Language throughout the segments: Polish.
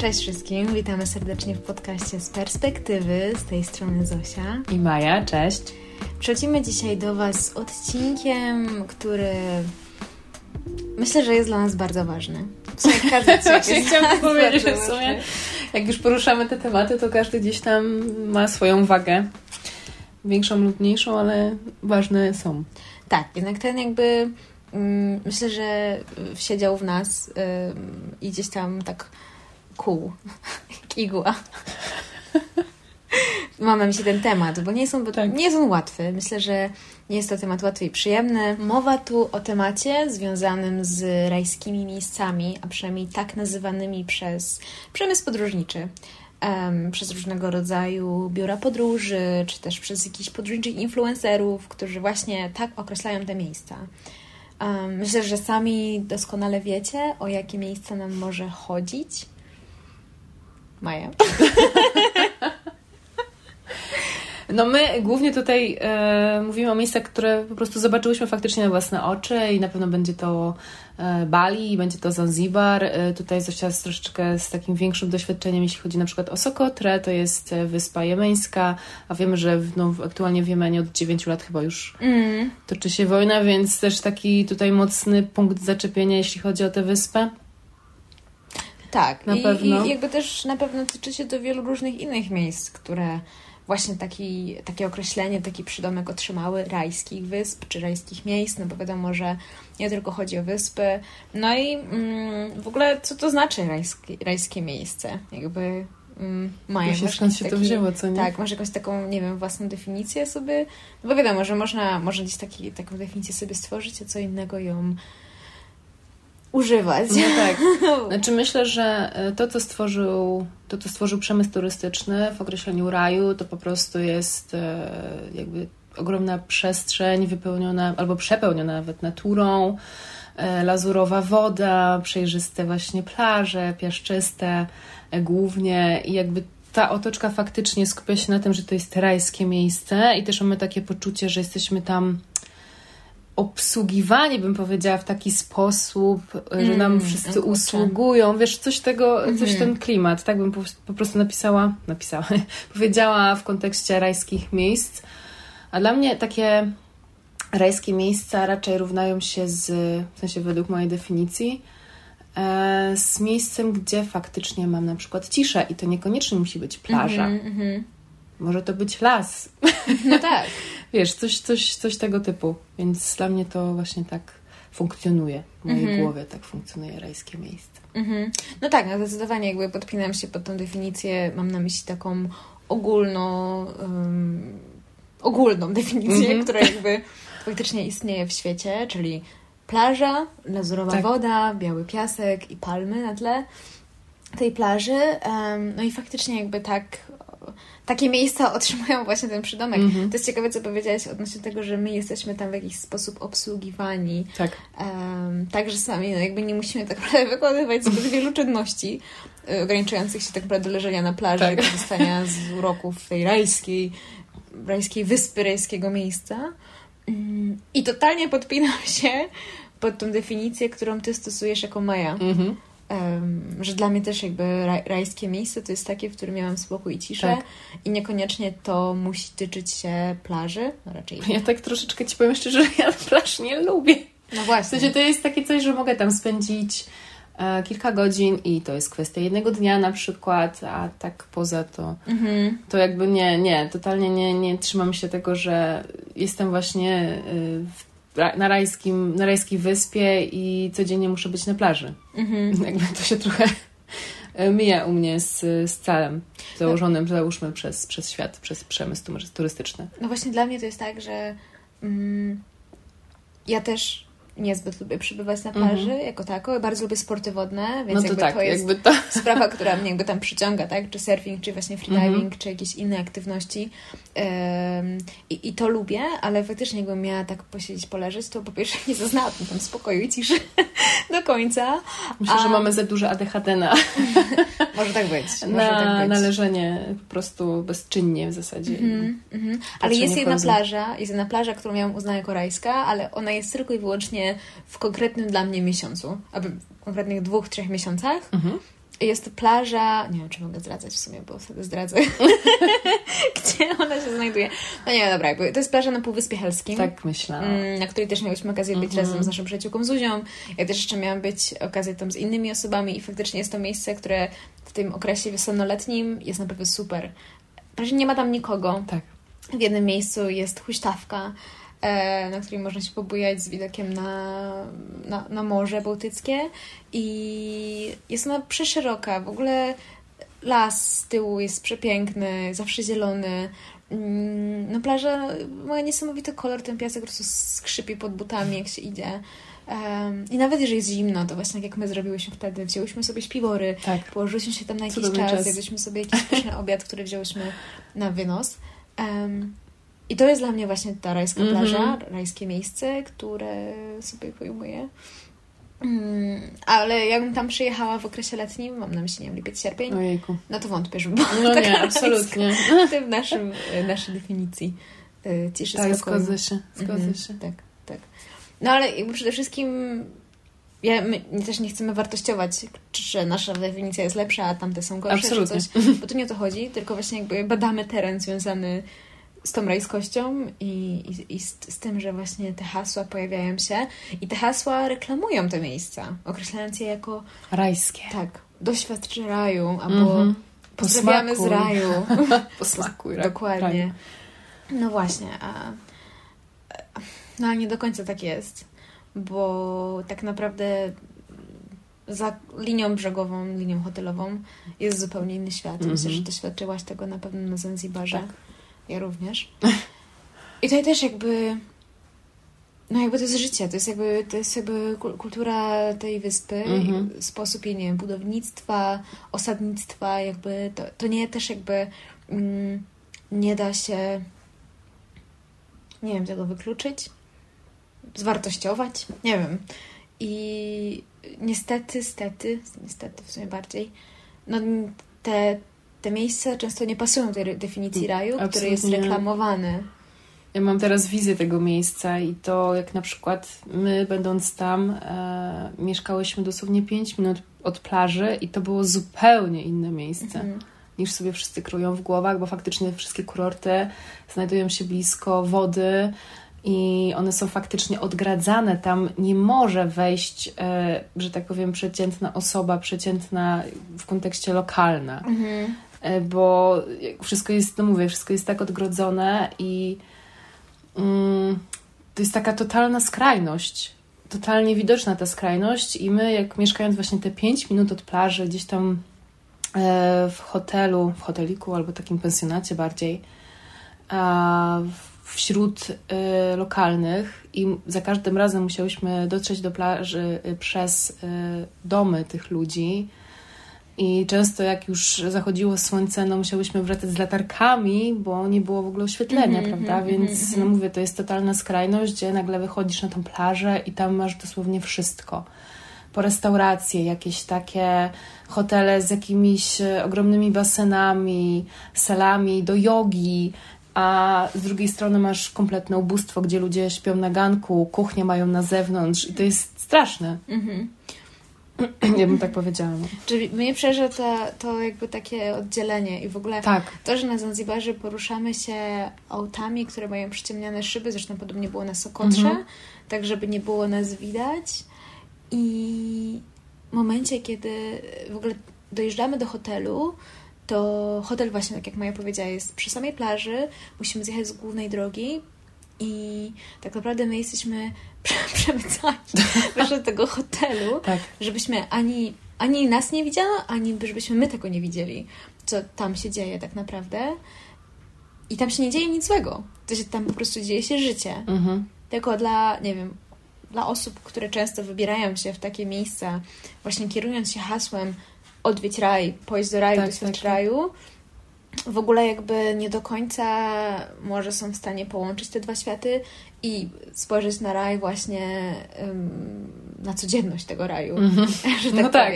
Cześć wszystkim, witamy serdecznie w podcaście z perspektywy. Z tej strony Zosia i Maja. Cześć. Przechodzimy dzisiaj do Was z odcinkiem, który myślę, że jest dla nas bardzo ważny. W sumie każdy chciałam powiedzieć, w sumie jak już poruszamy te tematy, to każdy gdzieś tam ma swoją wagę. Większą lub mniejszą, ale ważne są. Tak, jednak ten jakby mm, myślę, że siedział w nas i gdzieś tam tak kół, jak igła. Mam na myśli ten temat, bo nie, są, tak. nie jest on łatwy. Myślę, że nie jest to temat łatwy i przyjemny. Mowa tu o temacie związanym z rajskimi miejscami, a przynajmniej tak nazywanymi przez przemysł podróżniczy. Um, przez różnego rodzaju biura podróży, czy też przez jakichś podróżniczych influencerów, którzy właśnie tak określają te miejsca. Um, myślę, że sami doskonale wiecie, o jakie miejsca nam może chodzić. Maja. No my głównie tutaj e, mówimy o miejscach, które po prostu zobaczyłyśmy faktycznie na własne oczy i na pewno będzie to e, Bali, będzie to Zanzibar. E, tutaj Zosia jest troszeczkę z takim większym doświadczeniem, jeśli chodzi na przykład o Sokotrę, to jest e, wyspa jemeńska, a wiemy, że no, aktualnie w Jemenie od 9 lat chyba już mm. toczy się wojna, więc też taki tutaj mocny punkt zaczepienia, jeśli chodzi o tę wyspę. Tak, na I, pewno. I jakby też na pewno tyczy się to wielu różnych innych miejsc, które właśnie taki, takie określenie, taki przydomek otrzymały rajskich wysp czy rajskich miejsc, no bo wiadomo, że nie tylko chodzi o wyspy. No i mm, w ogóle co to znaczy rajskie, rajskie miejsce? Jakby mm, mają. Się, skąd się taki, to wzięło, co nie? Tak, masz jakąś taką, nie wiem, własną definicję sobie? No bo wiadomo, że można, można gdzieś taki, taką definicję sobie stworzyć, a co innego ją używać. No tak. Znaczy myślę, że e, to, co stworzył, to, co stworzył przemysł turystyczny w określeniu raju, to po prostu jest e, jakby ogromna przestrzeń wypełniona albo przepełniona nawet naturą, e, lazurowa woda, przejrzyste właśnie plaże, piaszczyste głównie i jakby ta otoczka faktycznie skupia się na tym, że to jest rajskie miejsce i też mamy takie poczucie, że jesteśmy tam obsługiwani, bym powiedziała, w taki sposób, że nam mm, wszyscy usługują. Wiesz, coś tego, mm. coś ten klimat, tak bym po, po, prostu napisała, napisała, powiedziała w kontekście rajskich miejsc. A dla mnie takie rajskie miejsca raczej równają się z, w sensie według mojej definicji, e, z miejscem, gdzie faktycznie mam na przykład ciszę i to niekoniecznie musi być plaża. Mm -hmm, Może to być las. No tak. Wiesz, coś, coś, coś tego typu. Więc dla mnie to właśnie tak funkcjonuje. W mojej -hmm. głowie tak funkcjonuje rajskie miejsce. -hmm. No tak, no zdecydowanie jakby podpinam się pod tą definicję. Mam na myśli taką ogólną, um, ogólną definicję, -hmm. która jakby faktycznie istnieje w świecie, czyli plaża, lazurowa tak. woda, biały piasek i palmy na tle tej plaży. Um, no i faktycznie jakby tak takie miejsca otrzymają właśnie ten przydomek. Mm -hmm. To jest ciekawe, co powiedziałaś odnośnie tego, że my jesteśmy tam w jakiś sposób obsługiwani. Tak. Um, tak, że sami no, jakby nie musimy tak naprawdę wykonywać zbyt wielu czynności y, ograniczających się tak naprawdę do leżenia na plaży, tak. korzystania z uroków tej rajskiej, rajskiej wyspy, rajskiego miejsca. Um, I totalnie podpinam się pod tą definicję, którą ty stosujesz jako Maja. Mm -hmm um, że dla mnie też jakby raj, rajskie miejsce to jest takie, w którym miałam spokój i ciszę tak. i niekoniecznie to musi tyczyć się plaży, no raczej. Ja tak troszeczkę Ci powiem szczerze, że ja plaż nie lubię. No właśnie. W sensie to jest takie coś, że mogę tam spędzić e, kilka godzin i to jest kwestia jednego dnia na przykład, a tak poza to, mhm. to jakby nie, nie, totalnie nie, nie trzymam się tego, że jestem właśnie y, w na, rajskim, na rajskiej wyspie i codziennie muszę być na plaży. Mhm. Jakby to się trochę e, mija u mnie z, z celem założonym, no. załóżmy, przez, przez świat, przez przemysł turystyczny. No właśnie dla mnie to jest tak, że mm, ja też niezbyt lubię przybywać na plaży mm-hmm. jako tako. Bardzo lubię sporty wodne, więc no to jakby tak, to jest jakby to... sprawa, która mnie jakby tam przyciąga, tak? Czy surfing, czy właśnie freediving, mm-hmm. czy jakieś inne aktywności. Um, i, I to lubię, ale faktycznie jakbym miała tak posiedzieć, poleżeć, to po pierwsze nie zaznałabym tam spokoju i ciszy do końca. Myślę, A... że mamy za duże ADHD na... Może tak być. Może na, tak być. na leżenie po prostu bezczynnie w zasadzie. Mm-hmm. Ale jest jedna plaża, jest jedna plaża, którą miałam uznać jako rajska, ale ona jest tylko i wyłącznie w konkretnym dla mnie miesiącu, aby w konkretnych dwóch, trzech miesiącach. Mhm. Jest to plaża, nie wiem, czy mogę zdradzać w sumie, bo wtedy zdradzę, gdzie ona się znajduje. No nie, dobra, to jest plaża na Półwyspie Helskim. Tak myślę. Mm, na której też miałyśmy okazję być -hmm. razem z naszą przyjaciółką Zuzią. Ja też jeszcze miałam być okazję tam z innymi osobami i faktycznie jest to miejsce, które w tym okresie wiosennoletnim jest naprawdę super. Prawie nie ma tam nikogo. Tak. W jednym miejscu jest huśtawka, na której można się pobujać z widokiem na, na, na Morze Bałtyckie i jest ona przeszeroka. W ogóle las z tyłu jest przepiękny, zawsze zielony. No plaża ma niesamowity kolor, ten piasek po prostu skrzypi pod butami, jak się idzie. Um, I nawet jeżeli jest zimno, to właśnie tak jak my zrobiłyśmy wtedy, wzięłyśmy sobie śpiwory, tak. położyłyśmy się tam na jakiś czas, czas, sobie jakiś pyszny obiad, który wzięłyśmy na wynos. Um, I to jest dla mnie właśnie ta rajska mm -hmm. plaża, rajskie miejsce, które sobie pojmuję. Um, ale jakbym tam przyjechała w okresie letnim, mam na myśli, nie wiem, lipiec, sierpień, Ojejku. no to wątpię, żeby była No nie, absolutnie. w naszym, naszej definicji y, ciszy Tak, zgodzę się, zgodzę mhm, się. Tak, tak. No ale jakby przede wszystkim ja, my też nie chcemy wartościować, że nasza definicja jest lepsza, a tamte są gorsze, Absolutnie. czy coś, bo tu nie o to chodzi, tylko właśnie jakby badamy teren związany z tą rajskością i, i, i z, z, tym, że właśnie te hasła pojawiają się i te hasła reklamują te miejsca, określając je jako rajskie. Tak, doświadczy raju, albo mm -hmm. pozdrawiamy z raju. Posmakuj. Dokładnie. Raju. No właśnie, a no ale nie do końca tak jest, bo tak naprawdę za linią brzegową, linią hotelową jest zupełnie inny świat. Mm -hmm. Myślę, że doświadczyłaś tego na pewno na Zanzibarze. Tak. Ja również. I tutaj też jakby no jakby to jest życie, to jest jakby, to jest jakby kultura tej wyspy, -hmm. sposób jej, nie wiem, budownictwa, osadnictwa, jakby to, to nie też jakby mm, nie da się nie wiem, tego wykluczyć zwartościować, nie wiem. I niestety, stety, niestety w sumie bardziej, no te, te miejsca często nie pasują tej definicji raju, Absolutnie. który jest reklamowany. Ja mam teraz wizję tego miejsca i to jak na przykład my będąc tam e, mieszkałyśmy dosłownie 5 minut od plaży i to było zupełnie inne miejsce. Mhm niż sobie wszyscy krują w głowach, bo faktycznie wszystkie kurorty znajdują się blisko wody, i one są faktycznie odgradzane. Tam nie może wejść, e, że tak powiem, przeciętna osoba, przeciętna w kontekście lokalna. Mhm. E, bo wszystko jest, no mówię, wszystko jest tak odgrodzone i mm, to jest taka totalna skrajność. Totalnie widoczna ta skrajność i my, jak mieszkając właśnie te 5 minut od plaży, gdzieś tam e, w hotelu, w hoteliku albo takim pensjonacie bardziej, wśród y, lokalnych i za każdym razem musiałyśmy dotrzeć do plaży przez domy tych ludzi. I często jak już zachodziło słońce, no musiałyśmy wracać z latarkami, bo nie było w ogóle oświetlenia, mm -hmm, prawda? -hmm, Więc -hmm. no mówię, to jest totalna skrajność, gdzie nagle wychodzisz na tą plażę i tam masz dosłownie wszystko. Po restauracje, jakieś takie hotele z jakimiś ogromnymi basenami, salami do jogi, a z drugiej strony masz kompletne ubóstwo, gdzie ludzie śpią na ganku, kuchnię mają na zewnątrz i to jest straszne. Mhm. Ja bym tak powiedziała. No. Czyli mnie przeraża to, to jakby takie oddzielenie i w ogóle tak. to, że na Zanzibarze poruszamy się autami, które mają przyciemniane szyby, zresztą podobnie było na Sokotrze, mhm. tak żeby nie było nas widać i w momencie, kiedy w ogóle dojeżdżamy do hotelu, to hotel właśnie, tak jak Maja powiedziała, jest przy samej plaży. Musimy zjechać z głównej drogi i tak naprawdę my jesteśmy przemycani do tego hotelu, tak. żebyśmy ani, ani nas nie widziano, ani żebyśmy my tego nie widzieli, co tam się dzieje tak naprawdę. I tam się nie dzieje nic złego. To się tam po prostu dzieje się życie. Mhm. Tylko dla, nie wiem, dla osób, które często wybierają się w takie miejsca, właśnie kierując się hasłem odwiedź raj, pójść do raju, tak, doświadcz tak, tak, raju, w ogóle jakby nie do końca może są w stanie połączyć te dwa światy i spojrzeć na raj właśnie um, na codzienność tego raju. Mm -hmm. że tak no tak.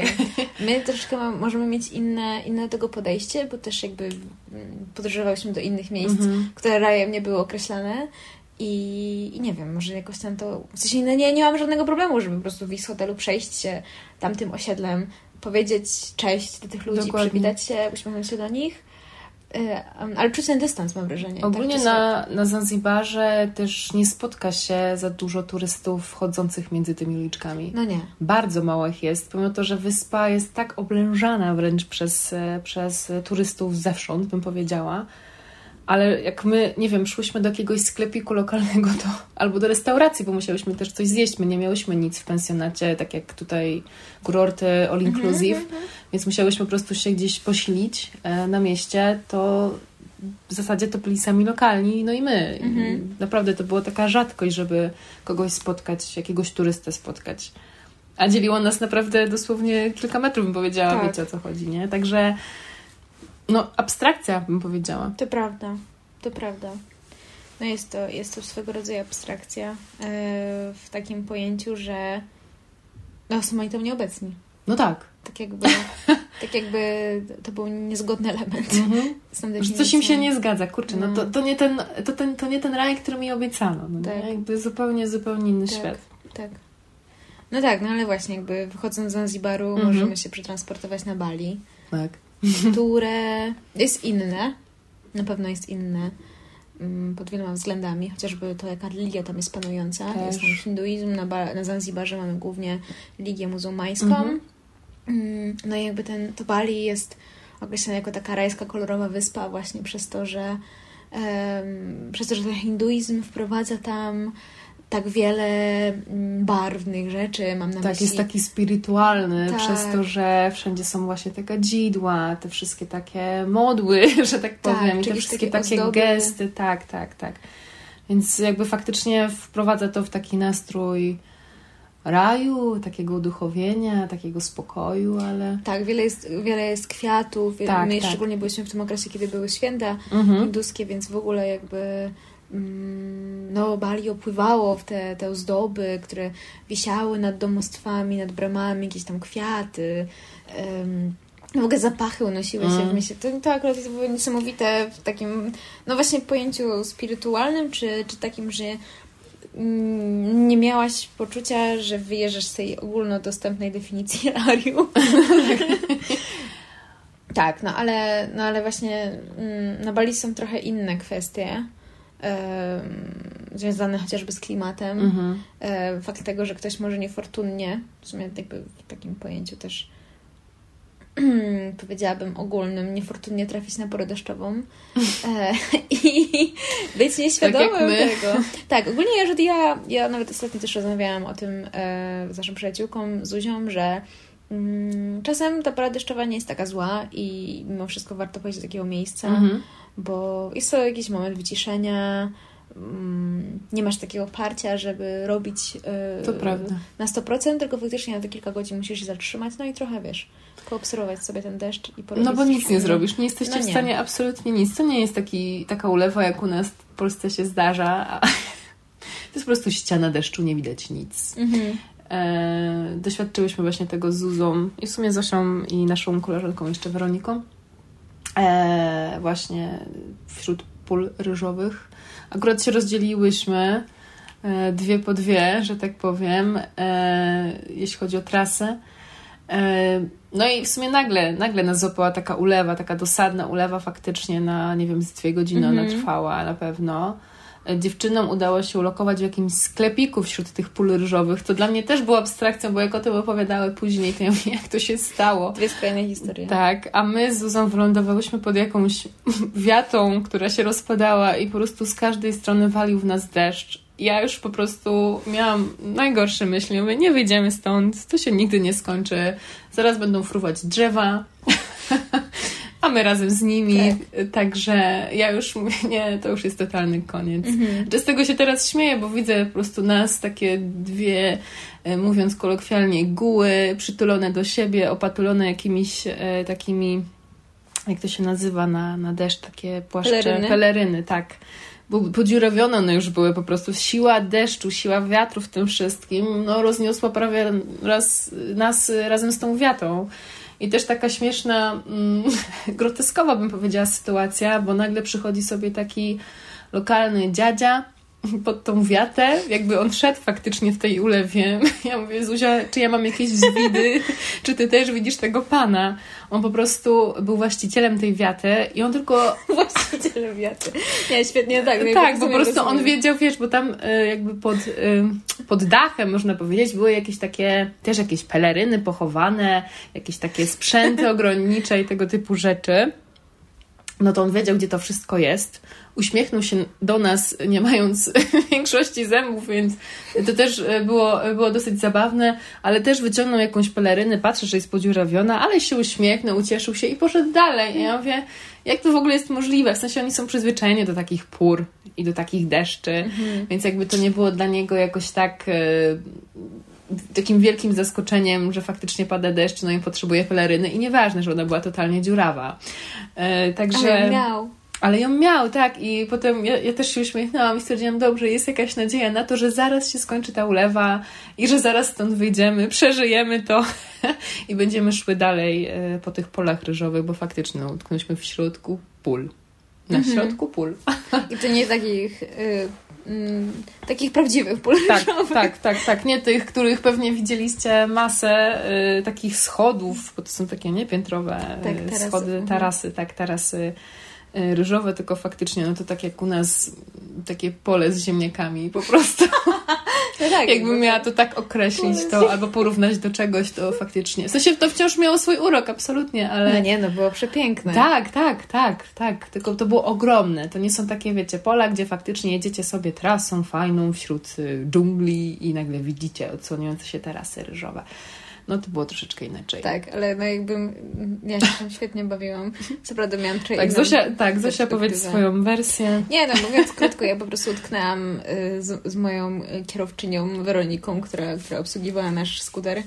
My troszkę możemy mieć inne, inne tego podejście, bo też jakby mm, podróżowałyśmy do innych miejsc, mm -hmm. które rajem nie były określane i, I, nie wiem, może jakoś tam to. W sensie nie, nie mam żadnego problemu, żeby po prostu z hotelu, przejść się tamtym osiedlem, powiedzieć cześć do tych ludzi, Dokładnie. przywitać się, uśmiechnąć się do nich. E, ale czuć ten dystans, mam wrażenie. Tak Ogólnie tak, na, na Zanzibarze też nie spotka się za dużo turystów wchodzących między tymi uliczkami. No nie. Bardzo mało ich jest, pomimo to, że wyspa jest tak oblężana wręcz przez, e, przez turystów zewsząd, bym powiedziała, ale jak my, nie wiem, szłyśmy do jakiegoś sklepiku lokalnego to, albo do restauracji, bo musiałyśmy też coś zjeść. My nie miałyśmy nic w pensjonacie, tak jak tutaj kurorty all mhm, inclusive, mm -hmm. więc musiałyśmy po prostu się gdzieś posilić e, na mieście, to w zasadzie to byli sami lokalni, no i my. -hmm. Naprawdę to była taka rzadkość, żeby kogoś spotkać, jakiegoś turystę spotkać. A dzieliło nas naprawdę dosłownie kilka metrów, bym powiedziała, tak. wiecie o co chodzi, nie? Także no, abstrakcja bym powiedziała. To prawda, to prawda. No jest to, jest to swego rodzaju abstrakcja yy, w takim pojęciu, że no, są oni tam nieobecni. No tak. Tak jakby, tak jakby to był niezgodny element. Mm -hmm. Coś im się nie zgadza, kurczę, no, no to, to, nie ten, to, ten, to nie ten raj, który mi obiecano. No, tak. Jakby zupełnie, zupełnie inny tak, świat. Tak. No tak, no ale właśnie jakby wychodząc z Zanzibaru mm -hmm. możemy się przetransportować na Bali. Tak które jest inne, na pewno jest inne mm, pod wieloma względami, chociażby to, jaka religia tam jest panująca. Też. Jest tam hinduizm, na, na Zanzibarze mamy głównie religię muzułmańską. Mhm. Mm, no i jakby ten, to Bali jest określone jako taka rajska, kolorowa wyspa właśnie przez to, że um, przez to, że ten hinduizm wprowadza tam tak wiele mm, barwnych rzeczy, mam na tak, myśli. jest taki spirytualny tak. przez to, że wszędzie są właśnie te kadzidła, te wszystkie takie modły, że tak, tak powiem, te wszystkie takie, takie gesty, tak, tak, tak. Więc jakby faktycznie wprowadza to w taki nastrój raju, takiego uduchowienia, takiego spokoju, ale... Tak, wiele jest, wiele jest kwiatów. Tak, My tak. szczególnie byliśmy w tym okresie, kiedy były święta mhm. hinduskie, więc w ogóle jakby no, Bali opływało w te, te ozdoby, które wisiały nad domostwami, nad bramami, jakieś tam kwiaty. Um, w ogóle zapachy unosiły się mm. w myśli. To, to akurat jest niesamowite w takim, no właśnie pojęciu spirytualnym, czy, czy takim, że mm, nie miałaś poczucia, że wyjeżdżasz z tej ogólnodostępnej definicji rariu. tak, no ale, no ale właśnie mm, na Bali są trochę inne kwestie związane chociażby z klimatem. Mhm. E, fakt tego, że ktoś może niefortunnie, w sumie jakby w takim pojęciu też powiedziałabym ogólnym, niefortunnie trafić na porę deszczową e, i być nieświadomym tak tego. Tak, ogólnie ja, że ja, ja nawet ostatnio też rozmawiałam o tym e, z naszą przyjaciółką Zuzią, że mm, czasem ta pora deszczowa nie jest taka zła i mimo wszystko warto pojść do takiego miejsca, mhm bo jest to jakiś moment wyciszenia, mm, nie masz takiego parcia, żeby robić to prawda. na 100%, tylko faktycznie na te kilka godzin musisz się zatrzymać, no i trochę, wiesz, poobserwować sobie ten deszcz i porobić. No bo nic nie zrobisz, nie jesteście no nie. w stanie absolutnie nic. To nie jest taki, taka ulewa, jak u nas w Polsce się zdarza. To jest po prostu ściana deszczu, nie widać nic. Mhm. E, doświadczyłyśmy właśnie tego z Zuzą i w sumie Zosią i naszą koleżanką jeszcze Weroniką e, właśnie wśród pól ryżowych. Akurat się rozdzieliłyśmy e, dwie po dwie, że tak powiem, e, jeśli chodzi o trasę. E, no i w sumie nagle, nagle nas złapała taka ulewa, taka dosadna ulewa faktycznie na, nie wiem, z dwie godziny ona mhm. trwała na pewno dziewczynom udało się ulokować w jakimś sklepiku wśród tych pól ryżowych. To dla mnie też była abstrakcją, bo jak o tym opowiadały później, to ja mówię, jak to się stało. Dwie skrajne historie. Tak, a my z Zuzą wylądowałyśmy pod jakąś wiatą, która się rozpadała i po prostu z każdej strony walił w nas deszcz. Ja już po prostu miałam najgorsze myśli. Mówię, nie wyjdziemy stąd, to się nigdy nie skończy. Zaraz będą fruwać drzewa. a my razem z nimi. Tak. Także ja już mówię, nie, to już jest totalny koniec. Mhm. Z tego się teraz śmieję, bo widzę po prostu nas takie dwie, e, mówiąc kolokwialnie, guły przytulone do siebie, opatulone jakimiś e, takimi, jak to się nazywa na, na deszcz, takie płaszcze, peleryny, peleryny tak podziurawione one już były po prostu. Siła deszczu, siła wiatru w tym wszystkim, no rozniosła prawie raz, nas razem z tą wiatą. I też taka śmieszna, mm, groteskowa bym powiedziała sytuacja, bo nagle przychodzi sobie taki lokalny dziadzia pod tą wiatę, jakby on szedł faktycznie w tej ulewie. Ja mówię, Zuzia, czy ja mam jakieś zwidy, czy ty też widzisz tego pana? On po prostu był właścicielem tej wiaty i on tylko... Właścicielem wiaty. Nie, świetnie, tak. No tak, po prostu rozumiem. on wiedział, wiesz, bo tam y, jakby pod, y, pod dachem, można powiedzieć, były jakieś takie, też jakieś peleryny pochowane, jakieś takie sprzęty ogrodnicze i tego typu rzeczy no to on wiedział, gdzie to wszystko jest. Uśmiechnął się do nas, nie mając większości zębów, więc to też e, było, było dosyć zabawne, ale też wyciągnął jakąś pelerynę, patrzy, że jest podziurawiona, ale się uśmiechnął, ucieszył się i poszedł dalej. I ja mówię, jak to w ogóle jest możliwe? W sensie oni są przyzwyczajeni do takich pór i do takich deszczy, mhm. więc jakby to nie było dla niego jakoś tak e, takim wielkim zaskoczeniem, że faktycznie pada deszcz, no i potrzebuje peleryny i nieważne, że ona była totalnie dziurawa. E, także... Ale miał. Ale ją miał, tak. I potem ja, ja, też się uśmiechnęłam i stwierdziłam, dobrze, jest jakaś nadzieja na to, że zaraz się skończy ta ulewa i że zaraz stąd wyjdziemy, przeżyjemy to i będziemy szły dalej e, po tych polach ryżowych, bo faktycznie no, utknęliśmy w środku pól. Na mhm. środku pól. I to nie takich... Y Mm, takich prawdziwych pól tak, tak, tak, tak. Nie tych, których pewnie widzieliście masę y, takich schodów, bo to są takie niepiętrowe tak, tarasy. schody, mhm. tarasy, tak, tarasy y, ryżowe, tylko faktycznie, no to tak jak u nas takie pole z ziemniakami po prostu. No tak, Jakbym miała to tak określić, to albo porównać do czegoś, to faktycznie. W sensie to wciąż miało swój urok, absolutnie, ale. No nie, no było przepiękne. Tak, tak, tak, tak. Tylko to było ogromne. To nie są takie, wiecie, pola, gdzie faktycznie jedziecie sobie trasą fajną wśród y, dżungli i nagle widzicie odsłaniające się tarasy ryżowe no to było troszeczkę inaczej. Tak, ale no jakbym, ja się tam świetnie bawiłam. Co prawda miałam trochę tak, Zosia, tak, Zosia powiedz swoją wersję. Nie, no mówiąc krótko, ja po prostu utknęłam y, z, z moją kierowczynią Weroniką, która, która obsługiwała nasz skuter y,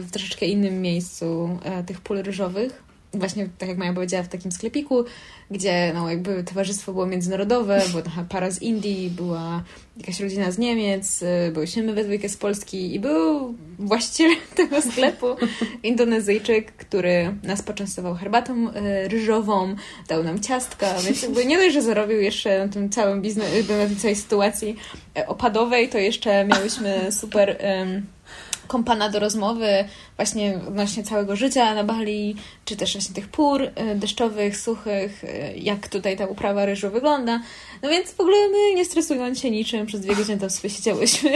w troszeczkę innym miejscu y, tych pól ryżowych właśnie tak jak Maja powiedziała, w takim sklepiku, gdzie no, jakby towarzystwo było międzynarodowe, była trochę para z Indii, była jakaś rodzina z Niemiec, y, byłyśmy my we dwójkę z Polski i był właściciel tego sklepu, Indonezyjczyk, który nas poczęstował herbatą y, ryżową, dał nam ciastka, więc jakby nie dość, że zarobił jeszcze na tym całym biznesie, na tej całej sytuacji e, opadowej, to jeszcze miałyśmy super... Um, kompana do rozmowy właśnie odnośnie całego życia na Bali, czy też właśnie tych pór y, deszczowych, suchych, y, jak tutaj ta uprawa ryżu wygląda. No więc w ogóle my nie stresując się niczym, przez dwie godziny tam sobie siedziałyśmy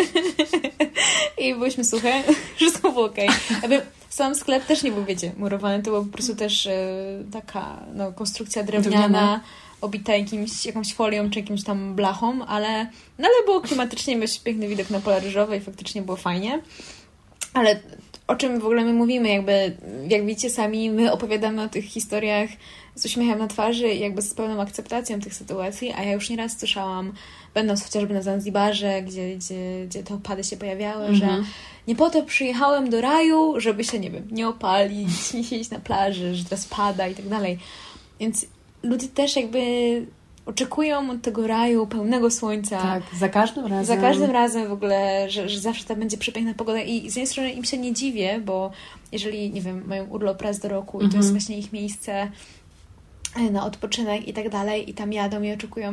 i byłyśmy suche, wszystko było okej. Okay. Sam sklep też nie był, wiecie, murowany, to była po prostu też y, taka no, konstrukcja drewniana, drewniana obita jakimś, jakąś folią czy jakimś tam blachą, ale, no, ale było klimatycznie, mieliśmy piękny widok na pola ryżowe i faktycznie było fajnie. Ale o czym w ogóle my mówimy, jakby, jak widzicie sami, my opowiadamy o tych historiach z uśmiechem na twarzy i jakby z pełną akceptacją tych sytuacji, a ja już nieraz słyszałam, będąc chociażby na Zanzibarze, gdzie, gdzie, gdzie te opady się pojawiały, mm -hmm. że mhm. nie po to przyjechałem do raju, żeby się, nie wiem, nie opalić, nie siedzieć na plaży, że teraz pada i tak dalej. Więc ludzie też jakby oczekują od tego raju pełnego słońca. Tak, za każdym razem. Za każdym razem w ogóle, że, że zawsze tam będzie przepiękna pogoda i z jednej strony im się nie dziwię, bo jeżeli, nie wiem, mają urlop raz do roku i to jest mhm. właśnie ich miejsce na odpoczynek i tak dalej i tam jadą i oczekują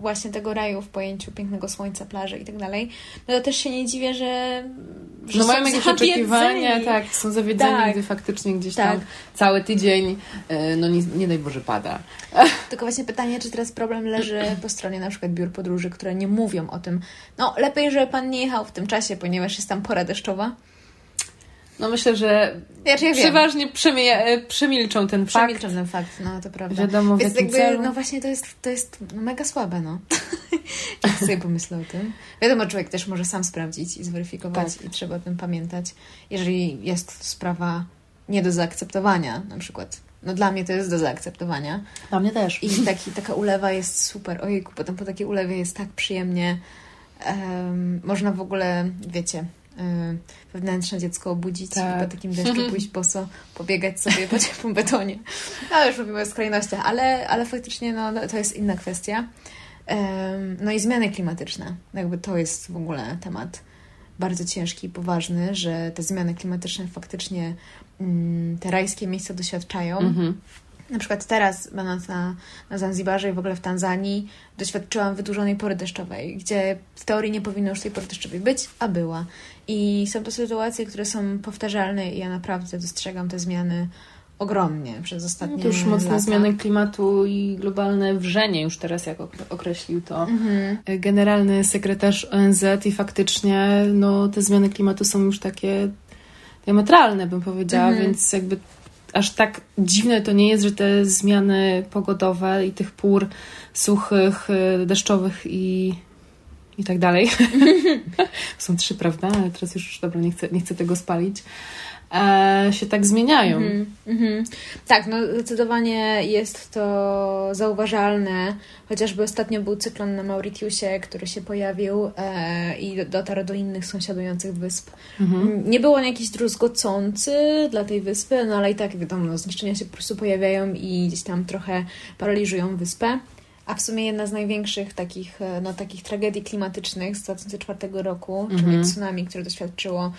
właśnie tego raju w pojęciu pięknego słońca, plaży i tak dalej, no to też się nie dziwię, że, że no mają jakieś oczekiwania, tak, są zawiedzeni, tak. gdy faktycznie gdzieś tak. tam cały tydzień, e, no nie, nie daj Boże, pada. Tylko właśnie pytanie, czy teraz problem leży po stronie na przykład biur podróży, które nie mówią o tym, no lepiej, żeby Pan nie jechał w tym czasie, ponieważ jest tam pora deszczowa, no myślę, że ja, ja przeważnie e, przemilczą ten fakt. Przemilczą ten fakt, no to prawda. Wiadomo, Więc jakby, celu. no właśnie to jest, to jest mega słabe, no. Jak sobie pomyślę o tym. Wiadomo, człowiek też może sam sprawdzić i zweryfikować tak. i trzeba o tym pamiętać. Jeżeli jest sprawa nie do zaakceptowania, na przykład. No dla mnie to jest do zaakceptowania. Dla mnie też. I taki, taka ulewa jest super. Ojejku, potem po takiej ulewie jest tak przyjemnie. Um, można w ogóle, wiecie, wewnętrzne dziecko obudzić tak. i po takim deszczu pójść boso, pobiegać sobie po ciepłym betonie. No już mówimy o skrajnościach, ale, ale faktycznie no, no, to jest inna kwestia. No i zmiany klimatyczne. Jakby to jest w ogóle temat bardzo ciężki i poważny, że te zmiany klimatyczne faktycznie mm, te rajskie miejsca doświadczają. Mhm. Na przykład teraz, będąc na, na Zanzibarze i w ogóle w Tanzanii, doświadczyłam wydłużonej pory deszczowej, gdzie w teorii nie powinno już tej pory deszczowej być, a była. I są to sytuacje, które są powtarzalne i ja naprawdę dostrzegam te zmiany ogromnie przez ostatnie no to już mocne lata. zmiany klimatu i globalne wrzenie już teraz, jak określił to mhm. generalny sekretarz ONZ i faktycznie no, te zmiany klimatu są już takie diametralne, bym powiedziała, mhm. więc jakby aż tak dziwne to nie jest, że te zmiany pogodowe i tych pór suchych, y, deszczowych i, i tak dalej. Są trzy, prawda? Ale teraz już, dobra, nie chcę, nie chcę tego spalić e, się tak zmieniają. Mm -hmm. Tak, no zdecydowanie jest to zauważalne. Chociażby ostatnio był cyklon na Mauritiusie, który się pojawił e, i dotarł do innych sąsiadujących wysp. Mm -hmm. Nie był on jakiś druzgocący dla tej wyspy, no ale i tak wiadomo, no, zniszczenia się po prostu pojawiają i gdzieś tam trochę paraliżują wyspę. A w sumie jedna z największych takich, e, no, takich tragedii klimatycznych z 2004 roku, mm -hmm. czyli mhm. tsunami, które doświadczyło Mm,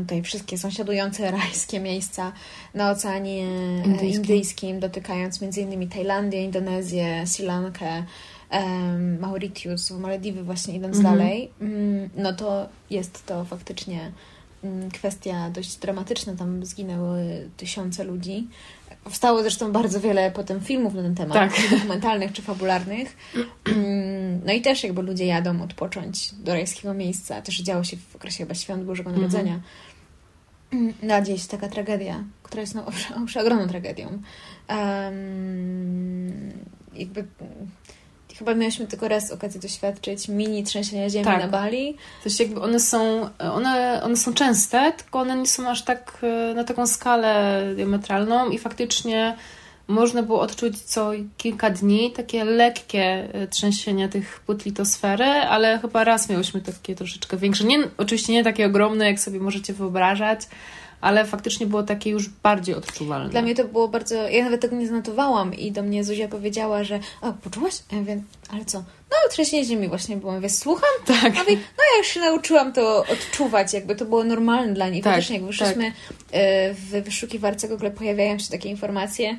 tutaj wszystkie sąsiadujące rajskie miejsca na Oceanie Indyjskim, Indyjskim dotykając m.in. Tajlandię, Indonezję, Sri Lankę, um, Mauritius, Malediwy właśnie idąc mhm. dalej, um, no to jest to faktycznie um, kwestia dość dramatyczna. Tam zginęły tysiące ludzi. Powstało zresztą bardzo wiele potem filmów na ten temat, tak. dokumentalnych czy fabularnych. No i też jakby ludzie jadą odpocząć do rajskiego miejsca. Też działo się w okresie chyba świąt Bożego mhm. Narodzenia. -hmm. No gdzieś taka tragedia, która jest no, ogromną tragedią. Um, jakby chyba mieliśmy tylko raz okazję doświadczyć mini trzęsienia ziemi tak. na Bali. Coś jakby one są, one, one są częste, tylko one nie są aż tak e, na taką skalę diametralną i faktycznie można było odczuć co kilka dni takie lekkie e, trzęsienia tych płyt litosfery, ale chyba raz miałyśmy takie troszeczkę większe. Nie, oczywiście nie takie ogromne, jak sobie możecie wyobrażać, ale faktycznie było takie już bardziej odczuwalne. Dla mnie to było bardzo... Ja nawet tego nie zanotowałam i do mnie Zuzia powiedziała, że o, poczułaś? Ja wiem, ale co? No, trzęsienie ziemi właśnie było. Mówię, słucham? Tak. Mówię, no ja już się nauczyłam to odczuwać, jakby to było normalne dla niej. Tak, Faktycznie, jak wyszliśmy tak. E, w wyszukiwarce Google, pojawiają się takie informacje,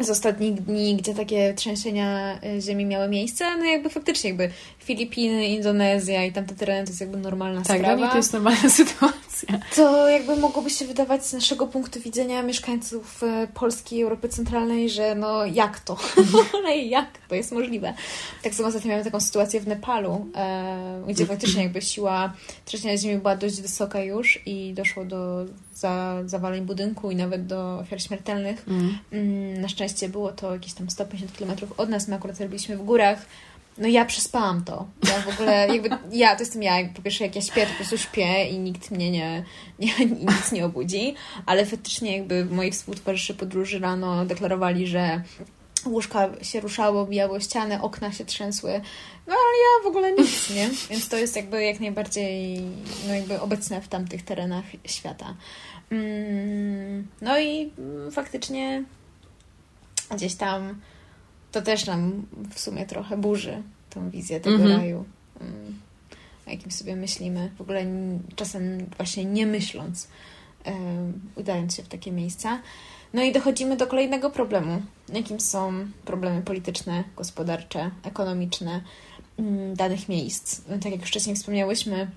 z ostatnich dni, gdzie takie trzęsienia e, ziemi miały miejsce, no jakby faktycznie jakby Filipiny, Indonezja i tamte tereny to jest jakby normalna tak, sprawa. Tak, dla to jest normalna sytuacja. To jakby mogłoby się wydawać z naszego punktu widzenia mieszkańców e, Polski i Europy Centralnej, że no jak to? No jak to jest możliwe? Tak samo ostatnio miałem taką sytuację w Nepalu, e, gdzie faktycznie jakby siła trzęsienia ziemi była dość wysoka już i doszło do za, zawaleń budynku i nawet do ofiar śmiertelnych. Mm. mm na szczęście było to jakieś tam 150 km od nas, my akurat robiliśmy w górach, no ja przespałam to. Ja w ogóle, jakby, ja, to jestem ja, po pierwsze jak ja śpię, to po prostu śpię i nikt mnie nie, nie nic nie obudzi, ale faktycznie jakby moi współtowarzysze podróży rano deklarowali, że łóżka się ruszało, bijało ściany, okna się trzęsły, no ale ja w ogóle nic, nie? Więc to jest jakby jak najbardziej, no jakby obecne w tamtych terenach świata. Mm, no i faktycznie gdzieś tam to też nam w sumie trochę burzy tą wizję tego mm -hmm. raju, o jakim sobie myślimy. W ogóle czasem właśnie nie myśląc, udając się w takie miejsca. No i dochodzimy do kolejnego problemu, jakim są problemy polityczne, gospodarcze, ekonomiczne mm, danych miejsc. Tak jak wcześniej wspomniałyśmy,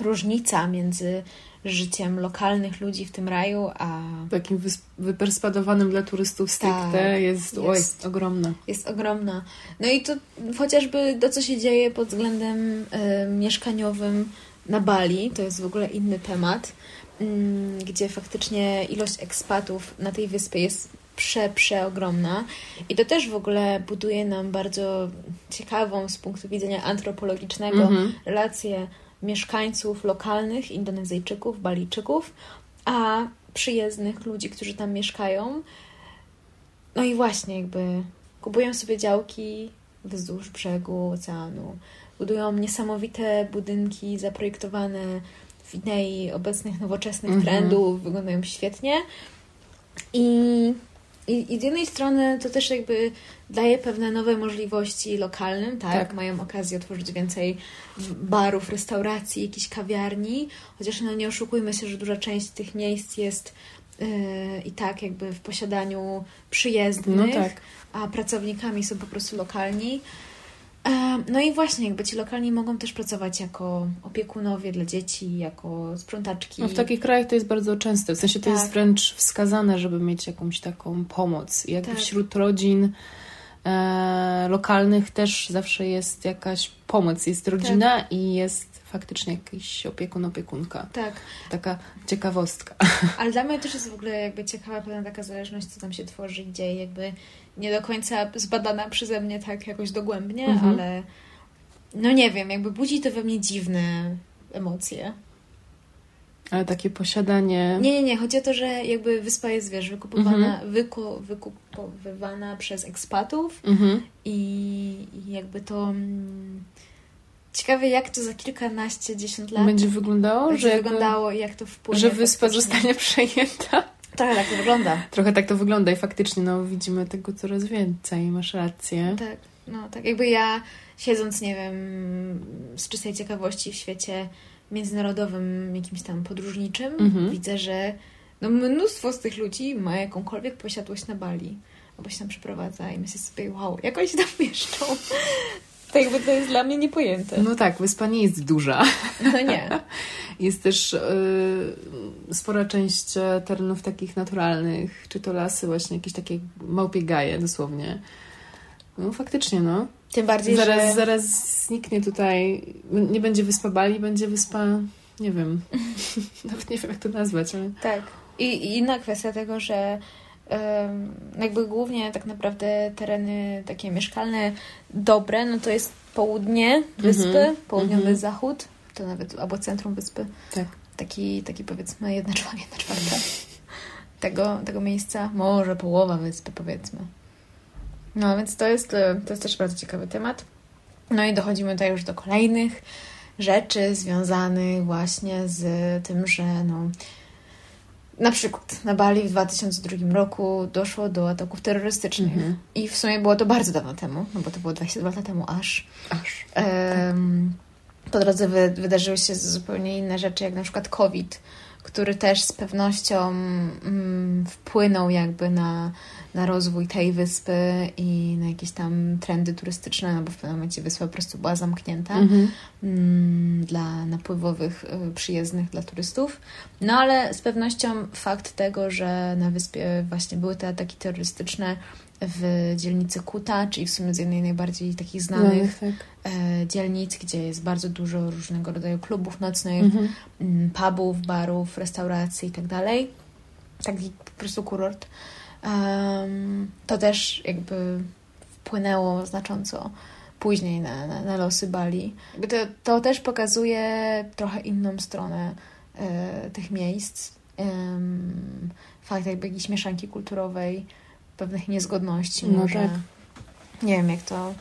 różnica między życiem lokalnych ludzi w tym raju, a... Takim wyperspadowanym dla turystów stricte tak, jest, oj, jest ogromna. Jest ogromna. No i to chociażby to, co się dzieje pod względem y, mieszkaniowym na Bali, to jest w ogóle inny temat, y, gdzie faktycznie ilość ekspatów na tej wyspie jest prze, przeogromna. I to też w ogóle buduje nam bardzo ciekawą z punktu widzenia antropologicznego mm -hmm. relację mieszkańców lokalnych, Indonezyjczyków, Balijczyków, a przyjezdnych ludzi, którzy tam mieszkają. No i właśnie jakby kupują sobie działki wzdłuż brzegu oceanu, budują niesamowite budynki zaprojektowane w idei obecnych nowoczesnych -hmm. trendów, wyglądają świetnie. I i, I z jednej strony to też jakby daje pewne nowe możliwości lokalnym, tak? tak? Mają okazję otworzyć więcej barów, restauracji, jakichś kawiarni, chociaż no nie oszukujmy się, że duża część tych miejsc jest yy, i tak jakby w posiadaniu przyjezdnych, No tak. a pracownikami są po prostu lokalni. Em, No i właśnie, jakby ci lokalni mogą też pracować jako opiekunowie dla dzieci, jako sprzątaczki. No w takich krajach to jest bardzo częste. W sensie to Tak. jest wręcz wskazane, żeby mieć jakąś taką pomoc. I jakby Tak. wśród rodzin e, lokalnych też zawsze jest jakaś pomoc. Jest rodzina i jest faktycznie jakiś opiekun, opiekunka. Tak, Taka ciekawostka. ale dla mnie też jest w ogóle jakby ciekawa pewna taka zależność, co tam się tworzy, i dzieje, jakby nie do końca zbadana przeze mnie tak jakoś dogłębnie, Mhm. ale no nie wiem, jakby budzi to we mnie dziwne emocje. Ale takie posiadanie... Nie, nie, nie. Chodzi o to, że jakby wyspa jest, wiesz, wykupowana, Mhm. wyku, wykupowywana przez ekspatów Mhm. i, jakby to... Mm, ciekawe, jak to za kilkanaście, dziesiąt lat Będzie wyglądało, będzie że, wyglądało i jak to wpłynie. że wyspa zostanie przejęta. Trochę tak to wygląda. Trochę tak to wygląda i faktycznie no, widzimy tego coraz więcej. Masz rację. Tak, no tak. Jakby ja siedząc, nie wiem, z czystej ciekawości w świecie międzynarodowym, jakimś tam podróżniczym, Mhm. widzę, że no mnóstwo z tych ludzi ma jakąkolwiek posiadłość na Bali. Albo się tam przeprowadza i myślę sobie, wow, jak oni się tam mieszczą? To jakby to jest dla mnie niepojęte. No tak, wyspa nie jest duża. No nie. Jest też y, spora część terenów takich naturalnych, czy to lasy, właśnie jakieś takie małpie gaje dosłownie. No faktycznie, no. Tym bardziej, Zaraz, że... zaraz zniknie tutaj, nie będzie wyspa Bali, będzie wyspa, nie wiem, nawet nie wiem jak to nazwać, ale... Tak. I, I inna kwestia tego, że em, jakby głównie tak naprawdę tereny takie mieszkalne dobre, no to jest południe wyspy, Mhm, południowy mhm. zachód, to nawet albo centrum wyspy. Tak. Taki, taki powiedzmy jedna czwarta, jedna czwarta tego, tego miejsca, może połowa wyspy powiedzmy. No więc to jest, e, to jest też bardzo ciekawy temat. No i dochodzimy tutaj już do kolejnych rzeczy związanych właśnie z tym, że no, na przykład na Bali w 2002 roku doszło do ataków terrorystycznych. Mhm. I w sumie było to bardzo dawno temu, no bo to było 22 lata temu aż. Aż. Em, po drodze wy, wydarzyły się zupełnie inne rzeczy, jak na przykład COVID, który też z pewnością mm, wpłynął jakby na, na rozwój tej wyspy i na jakieś tam trendy turystyczne, no bo w pewnym momencie wyspa po prostu była zamknięta Mhm. mm, dla napływowych y, przyjezdnych dla turystów. No ale z pewnością fakt tego, że na wyspie właśnie były te ataki terrorystyczne w dzielnicy Kuta, czyli w sumie z jednej najbardziej takich znanych tak. e, dzielnic, gdzie jest bardzo dużo różnego rodzaju klubów nocnych, Mhm. mm, pubów, barów, restauracji i tak. Taki po prostu kurort. To też jakby wpłynęło znacząco później na, na, na losy Bali. To, to też pokazuje trochę inną stronę e, tych miejsc. Fakt jakby jakiejś mieszanki kulturowej, pewnych niezgodności No może. tak. Nie wiem jak to...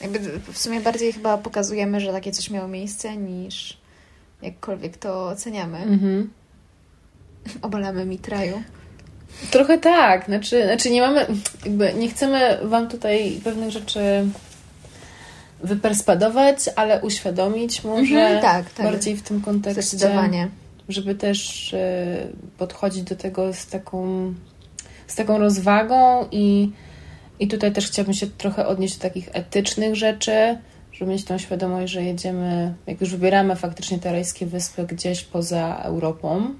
Jakby w sumie bardziej chyba pokazujemy, że takie coś miało miejsce, niż jakkolwiek to oceniamy. Mhm. Obalamy mitraju. Trochę tak, znaczy, znaczy nie mamy, jakby nie chcemy Wam tutaj pewnych rzeczy wyperspadować, ale uświadomić może Mhm, tak, tak. bardziej w tym kontekście, Zdecydowanie. żeby też e, podchodzić do tego z taką, z taką rozwagą i, i tutaj też chciałabym się trochę odnieść do takich etycznych rzeczy, żeby mieć tą świadomość, że jedziemy, jak już wybieramy faktycznie te wyspy gdzieś poza Europą,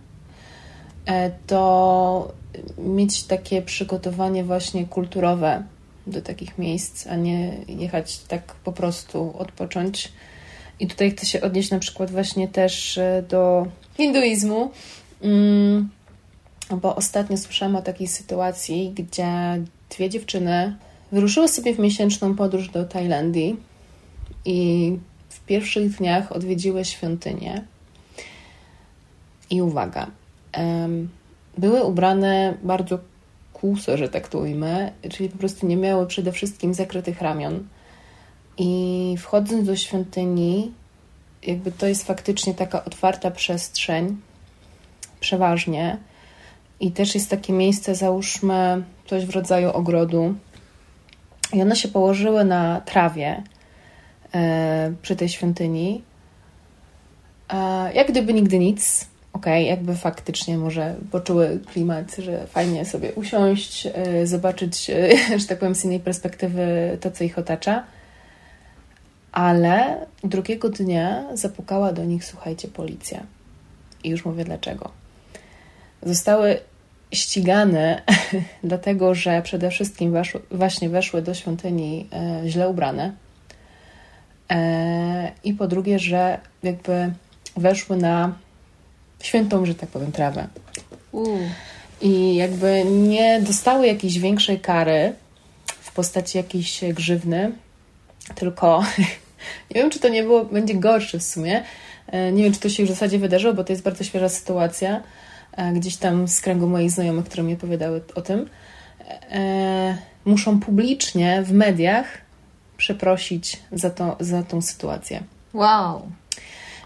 to mieć takie przygotowanie właśnie kulturowe do takich miejsc, a nie jechać tak po prostu odpocząć. I tutaj chcę się odnieść na przykład właśnie też e, do hinduizmu, mm, bo ostatnio słyszałam o takiej sytuacji, gdzie dwie dziewczyny wyruszyły sobie w miesięczną podróż do Tajlandii i w pierwszych dniach odwiedziły świątynię. I uwaga, były ubrane bardzo kuso, że tak to ujmę, czyli po prostu nie miały przede wszystkim zakrytych ramion. I wchodząc do świątyni, jakby to jest faktycznie taka otwarta przestrzeń, przeważnie. I też jest takie miejsce, załóżmy, coś w rodzaju ogrodu. I one się położyły na trawie e, przy tej świątyni. Jak gdyby nigdy nic. Okej, okay, jakby faktycznie może poczuły klimat, że fajnie sobie usiąść, yy, zobaczyć, yy, że tak powiem, z innej perspektywy to, co ich otacza. Ale drugiego dnia zapukała do nich, słuchajcie, policja. I już mówię dlaczego. Zostały ścigane, dlatego że przede wszystkim weszły, właśnie weszły do świątyni e, źle ubrane. I po drugie, że jakby weszły na świętą, że tak powiem, trawę. Uh. I jakby nie dostały jakiejś większej kary w postaci jakiejś grzywny, tylko nie wiem, czy to nie było, będzie gorsze w sumie. E, nie wiem, czy to się już w zasadzie wydarzyło, bo to jest bardzo świeża sytuacja. E, gdzieś tam z kręgu moich znajomych, które mi opowiadały o tym. E, muszą publicznie w mediach przeprosić za, to, za tą sytuację. Wow.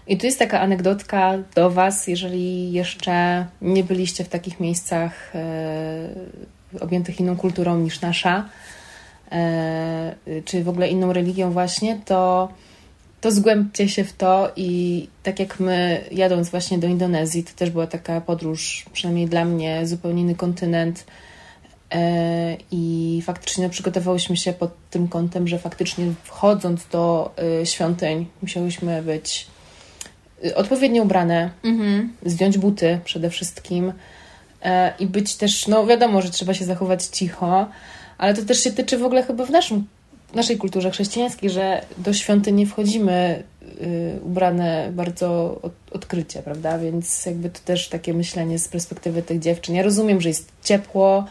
I tu jest taka anegdotka do Was, jeżeli jeszcze nie byliście w takich miejscach e, objętych inną kulturą niż nasza, e, czy w ogóle inną religią, właśnie, to, to zgłębcie się w to. I tak jak my, jadąc właśnie do Indonezji, to też była taka podróż, przynajmniej dla mnie, zupełnie inny kontynent. E, I faktycznie przygotowałyśmy się pod tym kątem, że faktycznie wchodząc do e, świątyń, musiałyśmy być odpowiednio ubrane, mhm. zdjąć buty przede wszystkim e, i być też, no wiadomo, że trzeba się zachować cicho, ale to też się tyczy w ogóle chyba w naszym, naszej kulturze chrześcijańskiej, że do świątyni wchodzimy y, ubrane bardzo od, odkrycie, prawda? Więc jakby to też takie myślenie z perspektywy tych dziewczyn. Ja rozumiem, że jest ciepło,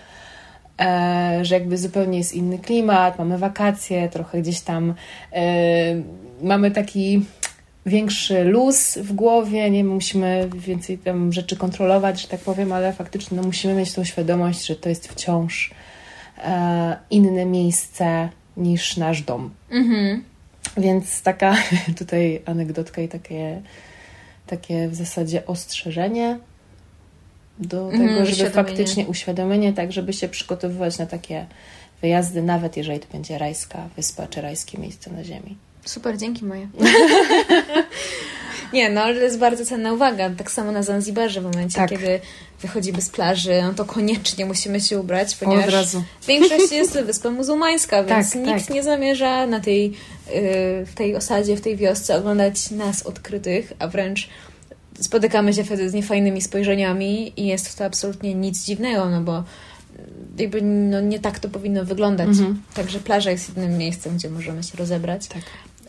e, że jakby zupełnie jest inny klimat, mamy wakacje, trochę gdzieś tam e, mamy taki większy luz w głowie, nie musimy więcej tam rzeczy kontrolować, że tak powiem, ale faktycznie no, musimy mieć tą świadomość, że to jest wciąż e, inne miejsce niż nasz dom. Mhm. Więc taka tutaj anegdotka i takie, takie w zasadzie ostrzeżenie do mhm, tego, żeby faktycznie uświadomienie, tak, żeby się przygotowywać na takie wyjazdy, nawet jeżeli to będzie rajska wyspa czy rajskie miejsce na ziemi. Super, dzięki moje. Nie, no ale to jest bardzo cenna uwaga. Tak samo na Zanzibarze w momencie, tak. kiedy wychodzimy z plaży, no to koniecznie musimy się ubrać, ponieważ Od razu. większość jest wyspa muzułmańska, więc tak, nikt tak. nie zamierza na tej, yy, w tej osadzie, w tej wiosce oglądać nas odkrytych, a wręcz spotykamy się wtedy z niefajnymi spojrzeniami i jest to absolutnie nic dziwnego, no bo jakby no, nie tak to powinno wyglądać. Mhm. Także plaża jest jedynym miejscem, gdzie możemy się rozebrać. Tak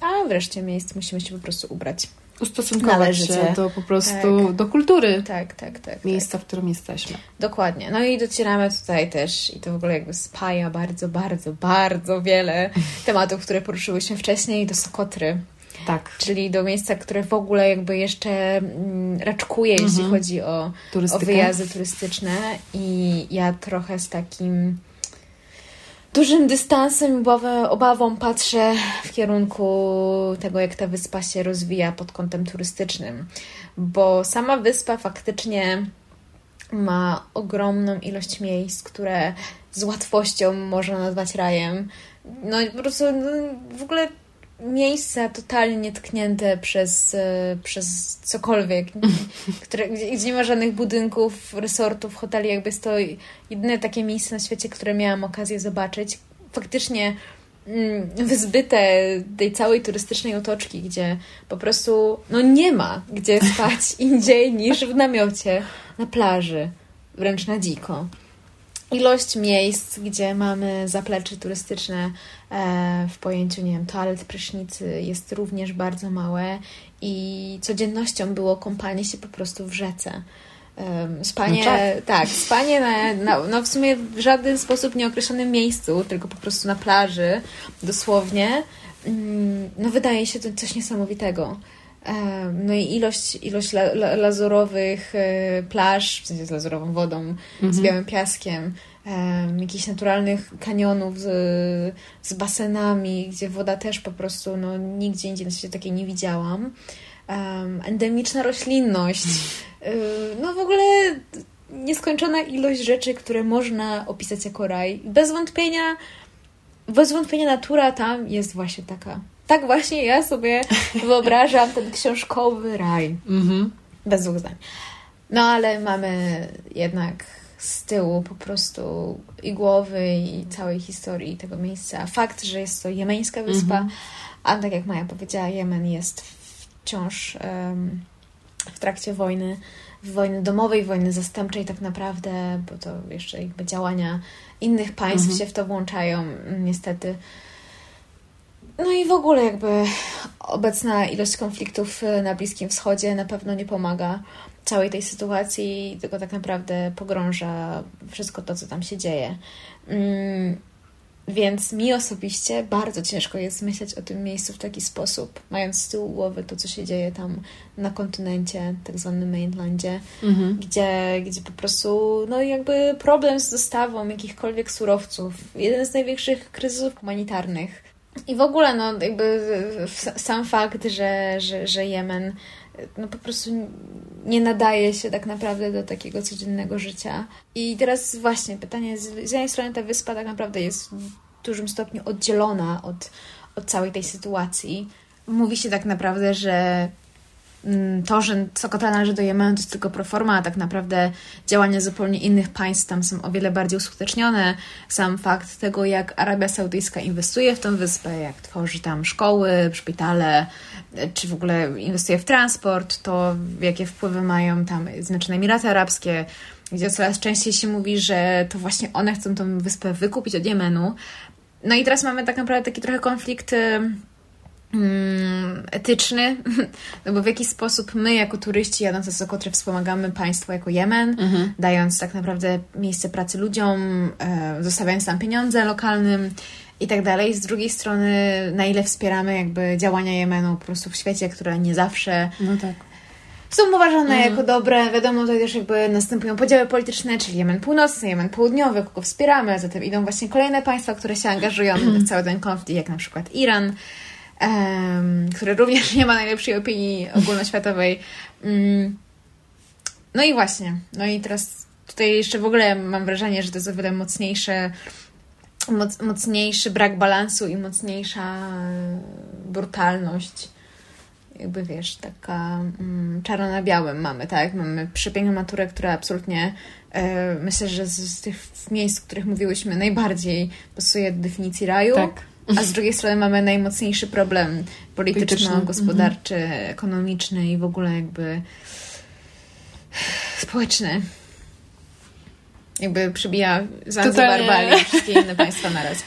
a wreszcie miejsc musimy się po prostu ubrać. Ustosunkować Należycie. się do po prostu, tak. do kultury. Tak, tak, tak. Miejsca, tak. w którym jesteśmy. Dokładnie. No i docieramy tutaj też i to w ogóle jakby spaja bardzo, bardzo, bardzo wiele tematów, które poruszyłyśmy wcześniej do Sokotry. Tak. Czyli do miejsca, które w ogóle jakby jeszcze mm, raczkuje, mhm. jeśli chodzi o, o wyjazdy turystyczne i ja trochę z takim dużym dystansem i obawą patrzę w kierunku tego, jak ta wyspa się rozwija pod kątem turystycznym, bo sama wyspa faktycznie ma ogromną ilość miejsc, które z łatwością można nazwać rajem. No po prostu no, w ogóle miejsca totalnie tknięte przez, e, przez cokolwiek, które, gdzie, gdzie, nie ma żadnych budynków, resortów, hoteli, jakby jest to jedyne takie miejsce na świecie, które miałam okazję zobaczyć. Faktycznie mm, wyzbyte tej całej turystycznej otoczki, gdzie po prostu no nie ma gdzie spać indziej niż w namiocie na plaży, wręcz na dziko ilość miejsc, gdzie mamy zaplecze turystyczne e, w pojęciu, nie wiem, toalet, prysznicy jest również bardzo małe i codziennością było kąpanie się po prostu w rzece. Spanie, no tak. tak, spanie na, na, no w sumie w żaden sposób nieokreślonym miejscu, tylko po prostu na plaży, dosłownie, mm, no wydaje się to coś niesamowitego. No i ilość, ilość la, la, lazurowych e, plaż, w sensie z lazurową wodą, mhm. z białym piaskiem, jakichś naturalnych kanionów z, z basenami, gdzie woda też po prostu no, nigdzie indziej na świecie takiej nie widziałam. endemiczna roślinność. E, no w ogóle nieskończona ilość rzeczy, które można opisać jako raj. Bez wątpienia, bez wątpienia natura tam jest właśnie taka tak właśnie ja sobie wyobrażam ten książkowy raj. Mhm. Bez dwóch zdań. No ale mamy jednak z tyłu po prostu i głowy i całej historii tego miejsca. Fakt, że jest to jemeńska wyspa, mm -hmm. a tak jak Maja powiedziała, Jemen jest wciąż um, w trakcie wojny, wojny domowej, wojny zastępczej tak naprawdę, bo to jeszcze jakby działania innych państw mm -hmm. się w to włączają niestety. No i w ogóle jakby obecna ilość konfliktów na Bliskim Wschodzie na pewno nie pomaga całej tej sytuacji, tylko tak naprawdę pogrąża wszystko to, co tam się dzieje. Mm, więc mi osobiście bardzo ciężko jest myśleć o tym miejscu w taki sposób, mając z tyłu głowy to, co się dzieje tam na kontynencie, tak zwanym mainlandzie, mhm. gdzie, gdzie po prostu, no jakby problem z dostawą jakichkolwiek surowców, jeden z największych kryzysów humanitarnych. I w ogóle, no jakby sam fakt, że, że, że Jemen no po prostu nie nadaje się tak naprawdę do takiego codziennego życia. I teraz właśnie pytanie, z, z jednej strony ta wyspa tak naprawdę jest w dużym stopniu oddzielona od, od całej tej sytuacji. Mówi się tak naprawdę, że to, że Sokota należy do Jemenu, to jest tylko proforma, a tak naprawdę działania zupełnie innych państw tam są o wiele bardziej uskutecznione. Sam fakt tego, jak Arabia Saudyjska inwestuje w tę wyspę, jak tworzy tam szkoły, szpitale, czy w ogóle inwestuje w transport, to jakie wpływy mają tam Zjednoczone Emiraty Arabskie, gdzie coraz częściej się mówi, że to właśnie one chcą tą wyspę wykupić od Jemenu. No i teraz mamy tak naprawdę taki trochę konflikt mm, etyczny, no bo w jaki sposób my jako turyści jadąc do Sokotre wspomagamy państwo jako Jemen, mhm. dając tak naprawdę miejsce pracy ludziom, e, zostawiając tam pieniądze lokalnym i tak dalej. Z drugiej strony, na ile wspieramy jakby działania Jemenu po prostu w świecie, które nie zawsze no tak. są uważane mhm. jako dobre. Wiadomo, tutaj też jakby następują podziały polityczne, czyli Jemen Północny, Jemen Południowy, kogo wspieramy, zatem idą właśnie kolejne państwa, które się angażują w cały ten konflikt, jak na przykład Iran, um, który również nie ma najlepszej opinii ogólnoświatowej. Um, no i właśnie, no i teraz tutaj jeszcze w ogóle mam wrażenie, że to jest o wiele mocniejsze moc, mocniejszy brak balansu i mocniejsza e, brutalność. Jakby wiesz, taka mm, czarno na białym mamy, tak? Mamy przepiękną naturę, która absolutnie e, myślę, że z, z, tych miejsc, o których mówiłyśmy, najbardziej pasuje do definicji raju. Tak. A z drugiej strony mamy najmocniejszy problem polityczno-gospodarczy, mhm. ekonomiczny i w ogóle jakby społeczny. Jakby przybija Zanzibar, Bali i wszystkie inne państwa naraz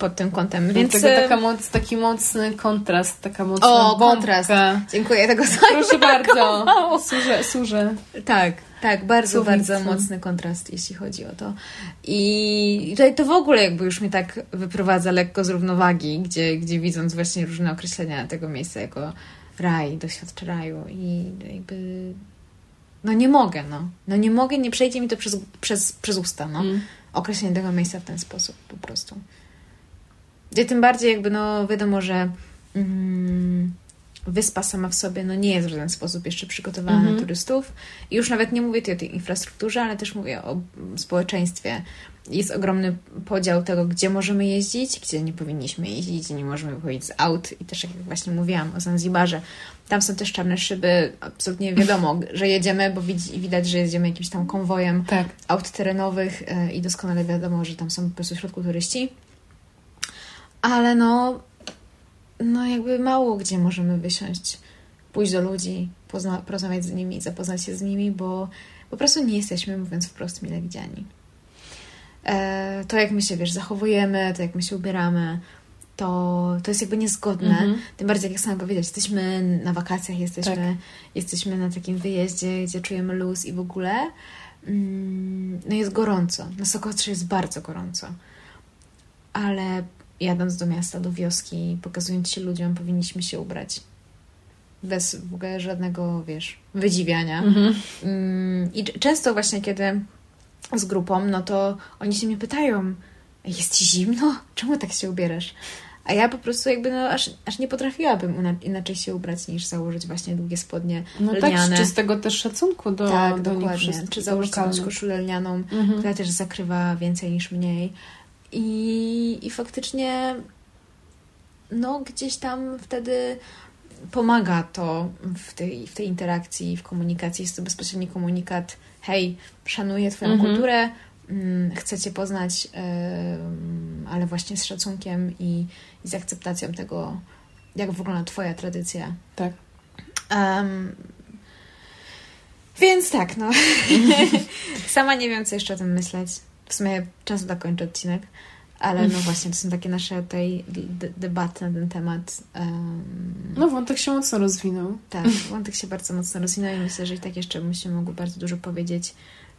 pod tym kątem. Więc tego taka moc, taki mocny kontrast, taka mocna O, bombka. kontrast. Dziękuję, tego Proszę bardzo. Służę, służę. Tak, tak, bardzo, bardzo mocny kontrast, jeśli chodzi o to. I tutaj to w ogóle jakby już mnie tak wyprowadza lekko z równowagi, gdzie, gdzie widząc właśnie różne określenia tego miejsca jako raj, doświadczy raju i jakby no nie mogę, no. No nie mogę, nie przejdzie mi to przez, przez, przez usta, no. Mm. Określenie tego miejsca w ten sposób po prostu. Tym bardziej jakby, no wiadomo, że mm, wyspa sama w sobie no nie jest w żaden sposób jeszcze przygotowana -hmm. na mhm. turystów. I już nawet nie mówię tutaj o tej infrastrukturze, ale też mówię o społeczeństwie. Jest ogromny podział tego, gdzie możemy jeździć, gdzie nie powinniśmy jeździć, gdzie nie możemy wychodzić z aut. I też jak właśnie mówiłam o Zanzibarze, tam są też czarne szyby. Absolutnie wiadomo, że jedziemy, bo widać, że jedziemy jakimś tam konwojem tak. aut terenowych e, i doskonale wiadomo, że tam są po prostu w środku turyści. Ale no, no jakby mało gdzie możemy wysiąść, pójść do ludzi, pozna- porozmawiać z nimi, zapoznać się z nimi, bo po prostu nie jesteśmy, mówiąc wprost, mile widziani. E, to jak my się, wiesz, zachowujemy, to jak my się ubieramy, to, to jest jakby niezgodne. Mm -hmm. Tym bardziej, jak sam powiedzieć, jesteśmy na wakacjach, jesteśmy, tak. jesteśmy na takim wyjeździe, gdzie czujemy luz i w ogóle. Mm, no jest gorąco. Na Sokotrze jest bardzo gorąco. Ale jadąc do miasta, do wioski, pokazując się ludziom, powinniśmy się ubrać. Bez w ogóle żadnego, wiesz, wydziwiania. Mhm. Mm, I często właśnie, kiedy z grupą, no to oni się mnie pytają, jest ci zimno? Czemu tak się ubierasz? A ja po prostu jakby no, aż, aż nie potrafiłabym inaczej się ubrać niż założyć właśnie długie spodnie no lniane. tak, z czystego też szacunku do, tak, do dokładnie. Czy założyć koszulę lnianą, mhm. która też zakrywa więcej niż mniej. I, i faktycznie no gdzieś tam wtedy pomaga to w tej, w tej interakcji, w komunikacji. Jest to bezpośredni komunikat: hej, szanuję Twoją mhm. kulturę, mm, chcę Cię poznać, ale właśnie z szacunkiem i, i, z akceptacją tego, jak wygląda Twoja tradycja. Tak. Um, więc tak, no. Sama nie wiem, co jeszcze o tym myśleć. W sumie czas dokończę odcinek. Ale no właśnie, to są takie nasze tutaj debaty na ten temat. Um, no wątek się mocno rozwinął. Tak, wątek się bardzo mocno rozwinął i myślę, że i tak jeszcze byśmy mogli bardzo dużo powiedzieć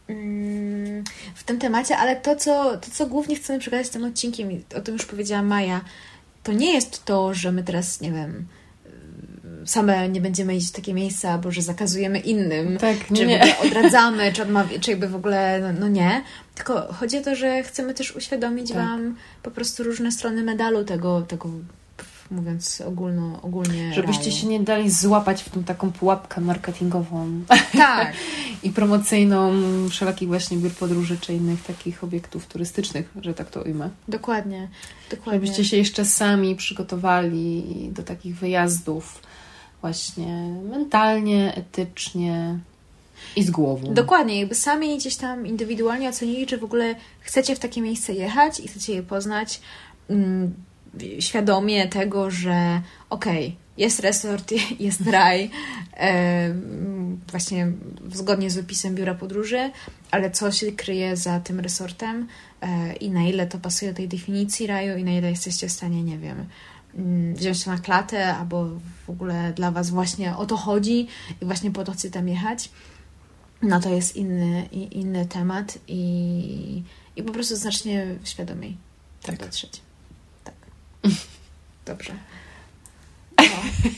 um, w tym temacie, ale to co, to, co głównie chcemy przekazać tym odcinkiem, o tym już powiedziała Maja, to nie jest to, że my teraz, nie wiem, same nie będziemy iść w takie miejsca, albo że zakazujemy innym, tak, czy nie. odradzamy, czy, odmawi- czy jakby w ogóle, no, no, nie. Tylko chodzi o to, że chcemy też uświadomić tak. Wam po prostu różne strony medalu tego, tego mówiąc ogólno, ogólnie. Żebyście raju. się nie dali złapać w tą taką pułapkę marketingową. Tak. I promocyjną wszelakich właśnie biur podróży czy innych takich obiektów turystycznych, że tak to ujmę. Dokładnie. Dokładnie. Żebyście się jeszcze sami przygotowali do takich wyjazdów właśnie mentalnie, etycznie i z głową. Dokładnie, jakby sami gdzieś tam indywidualnie ocenili, czy w ogóle chcecie w takie miejsce jechać i chcecie je poznać mm, świadomie tego, że okej, okay, jest resort, jest raj, e, właśnie zgodnie z opisem biura podróży, ale co się kryje za tym resortem e, i na ile to pasuje do tej definicji raju i na ile jesteście w stanie, nie wiem, wziąć to na klatę, albo w ogóle dla Was właśnie o to chodzi i właśnie po to chcę tam jechać, no to jest inny, inny temat i, i po prostu znacznie świadomiej tak patrzeć. Tak. Dobrze. No.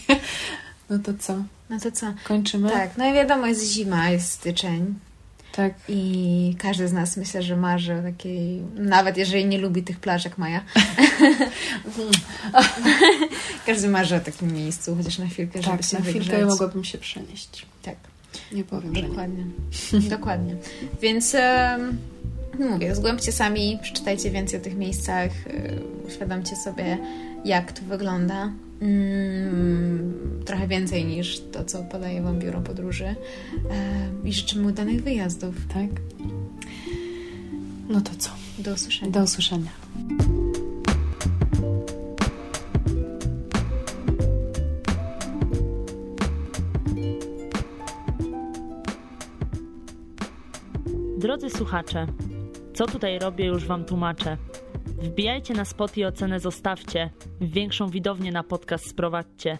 no to co? No to co? Kończymy? Tak, no i wiadomo, jest zima, jest styczeń. Tak. I każdy z nas myślę, że marzy o takiej, nawet jeżeli nie lubi tych plaż jak Maja. każdy marzy o takim miejscu, chociaż na chwilkę, żeby tak, się na wygrzeć. chwilkę mogłabym się przenieść. Tak. Nie powiem, Dokładnie. że nie. Dokładnie. Więc um, mówię, zgłębcie sami, przeczytajcie więcej o tych miejscach, y, uświadomcie sobie, jak to wygląda Mm, trochę więcej niż to, co podaje Wam biuro podróży. E, I życzymy udanych wyjazdów. Tak. No to co? Do usłyszenia. Do usłyszenia. Drodzy słuchacze, co tutaj robię, już Wam tłumaczę. Wbijajcie na spot i ocenę zostawcie. Większą widownię na podcast sprowadźcie.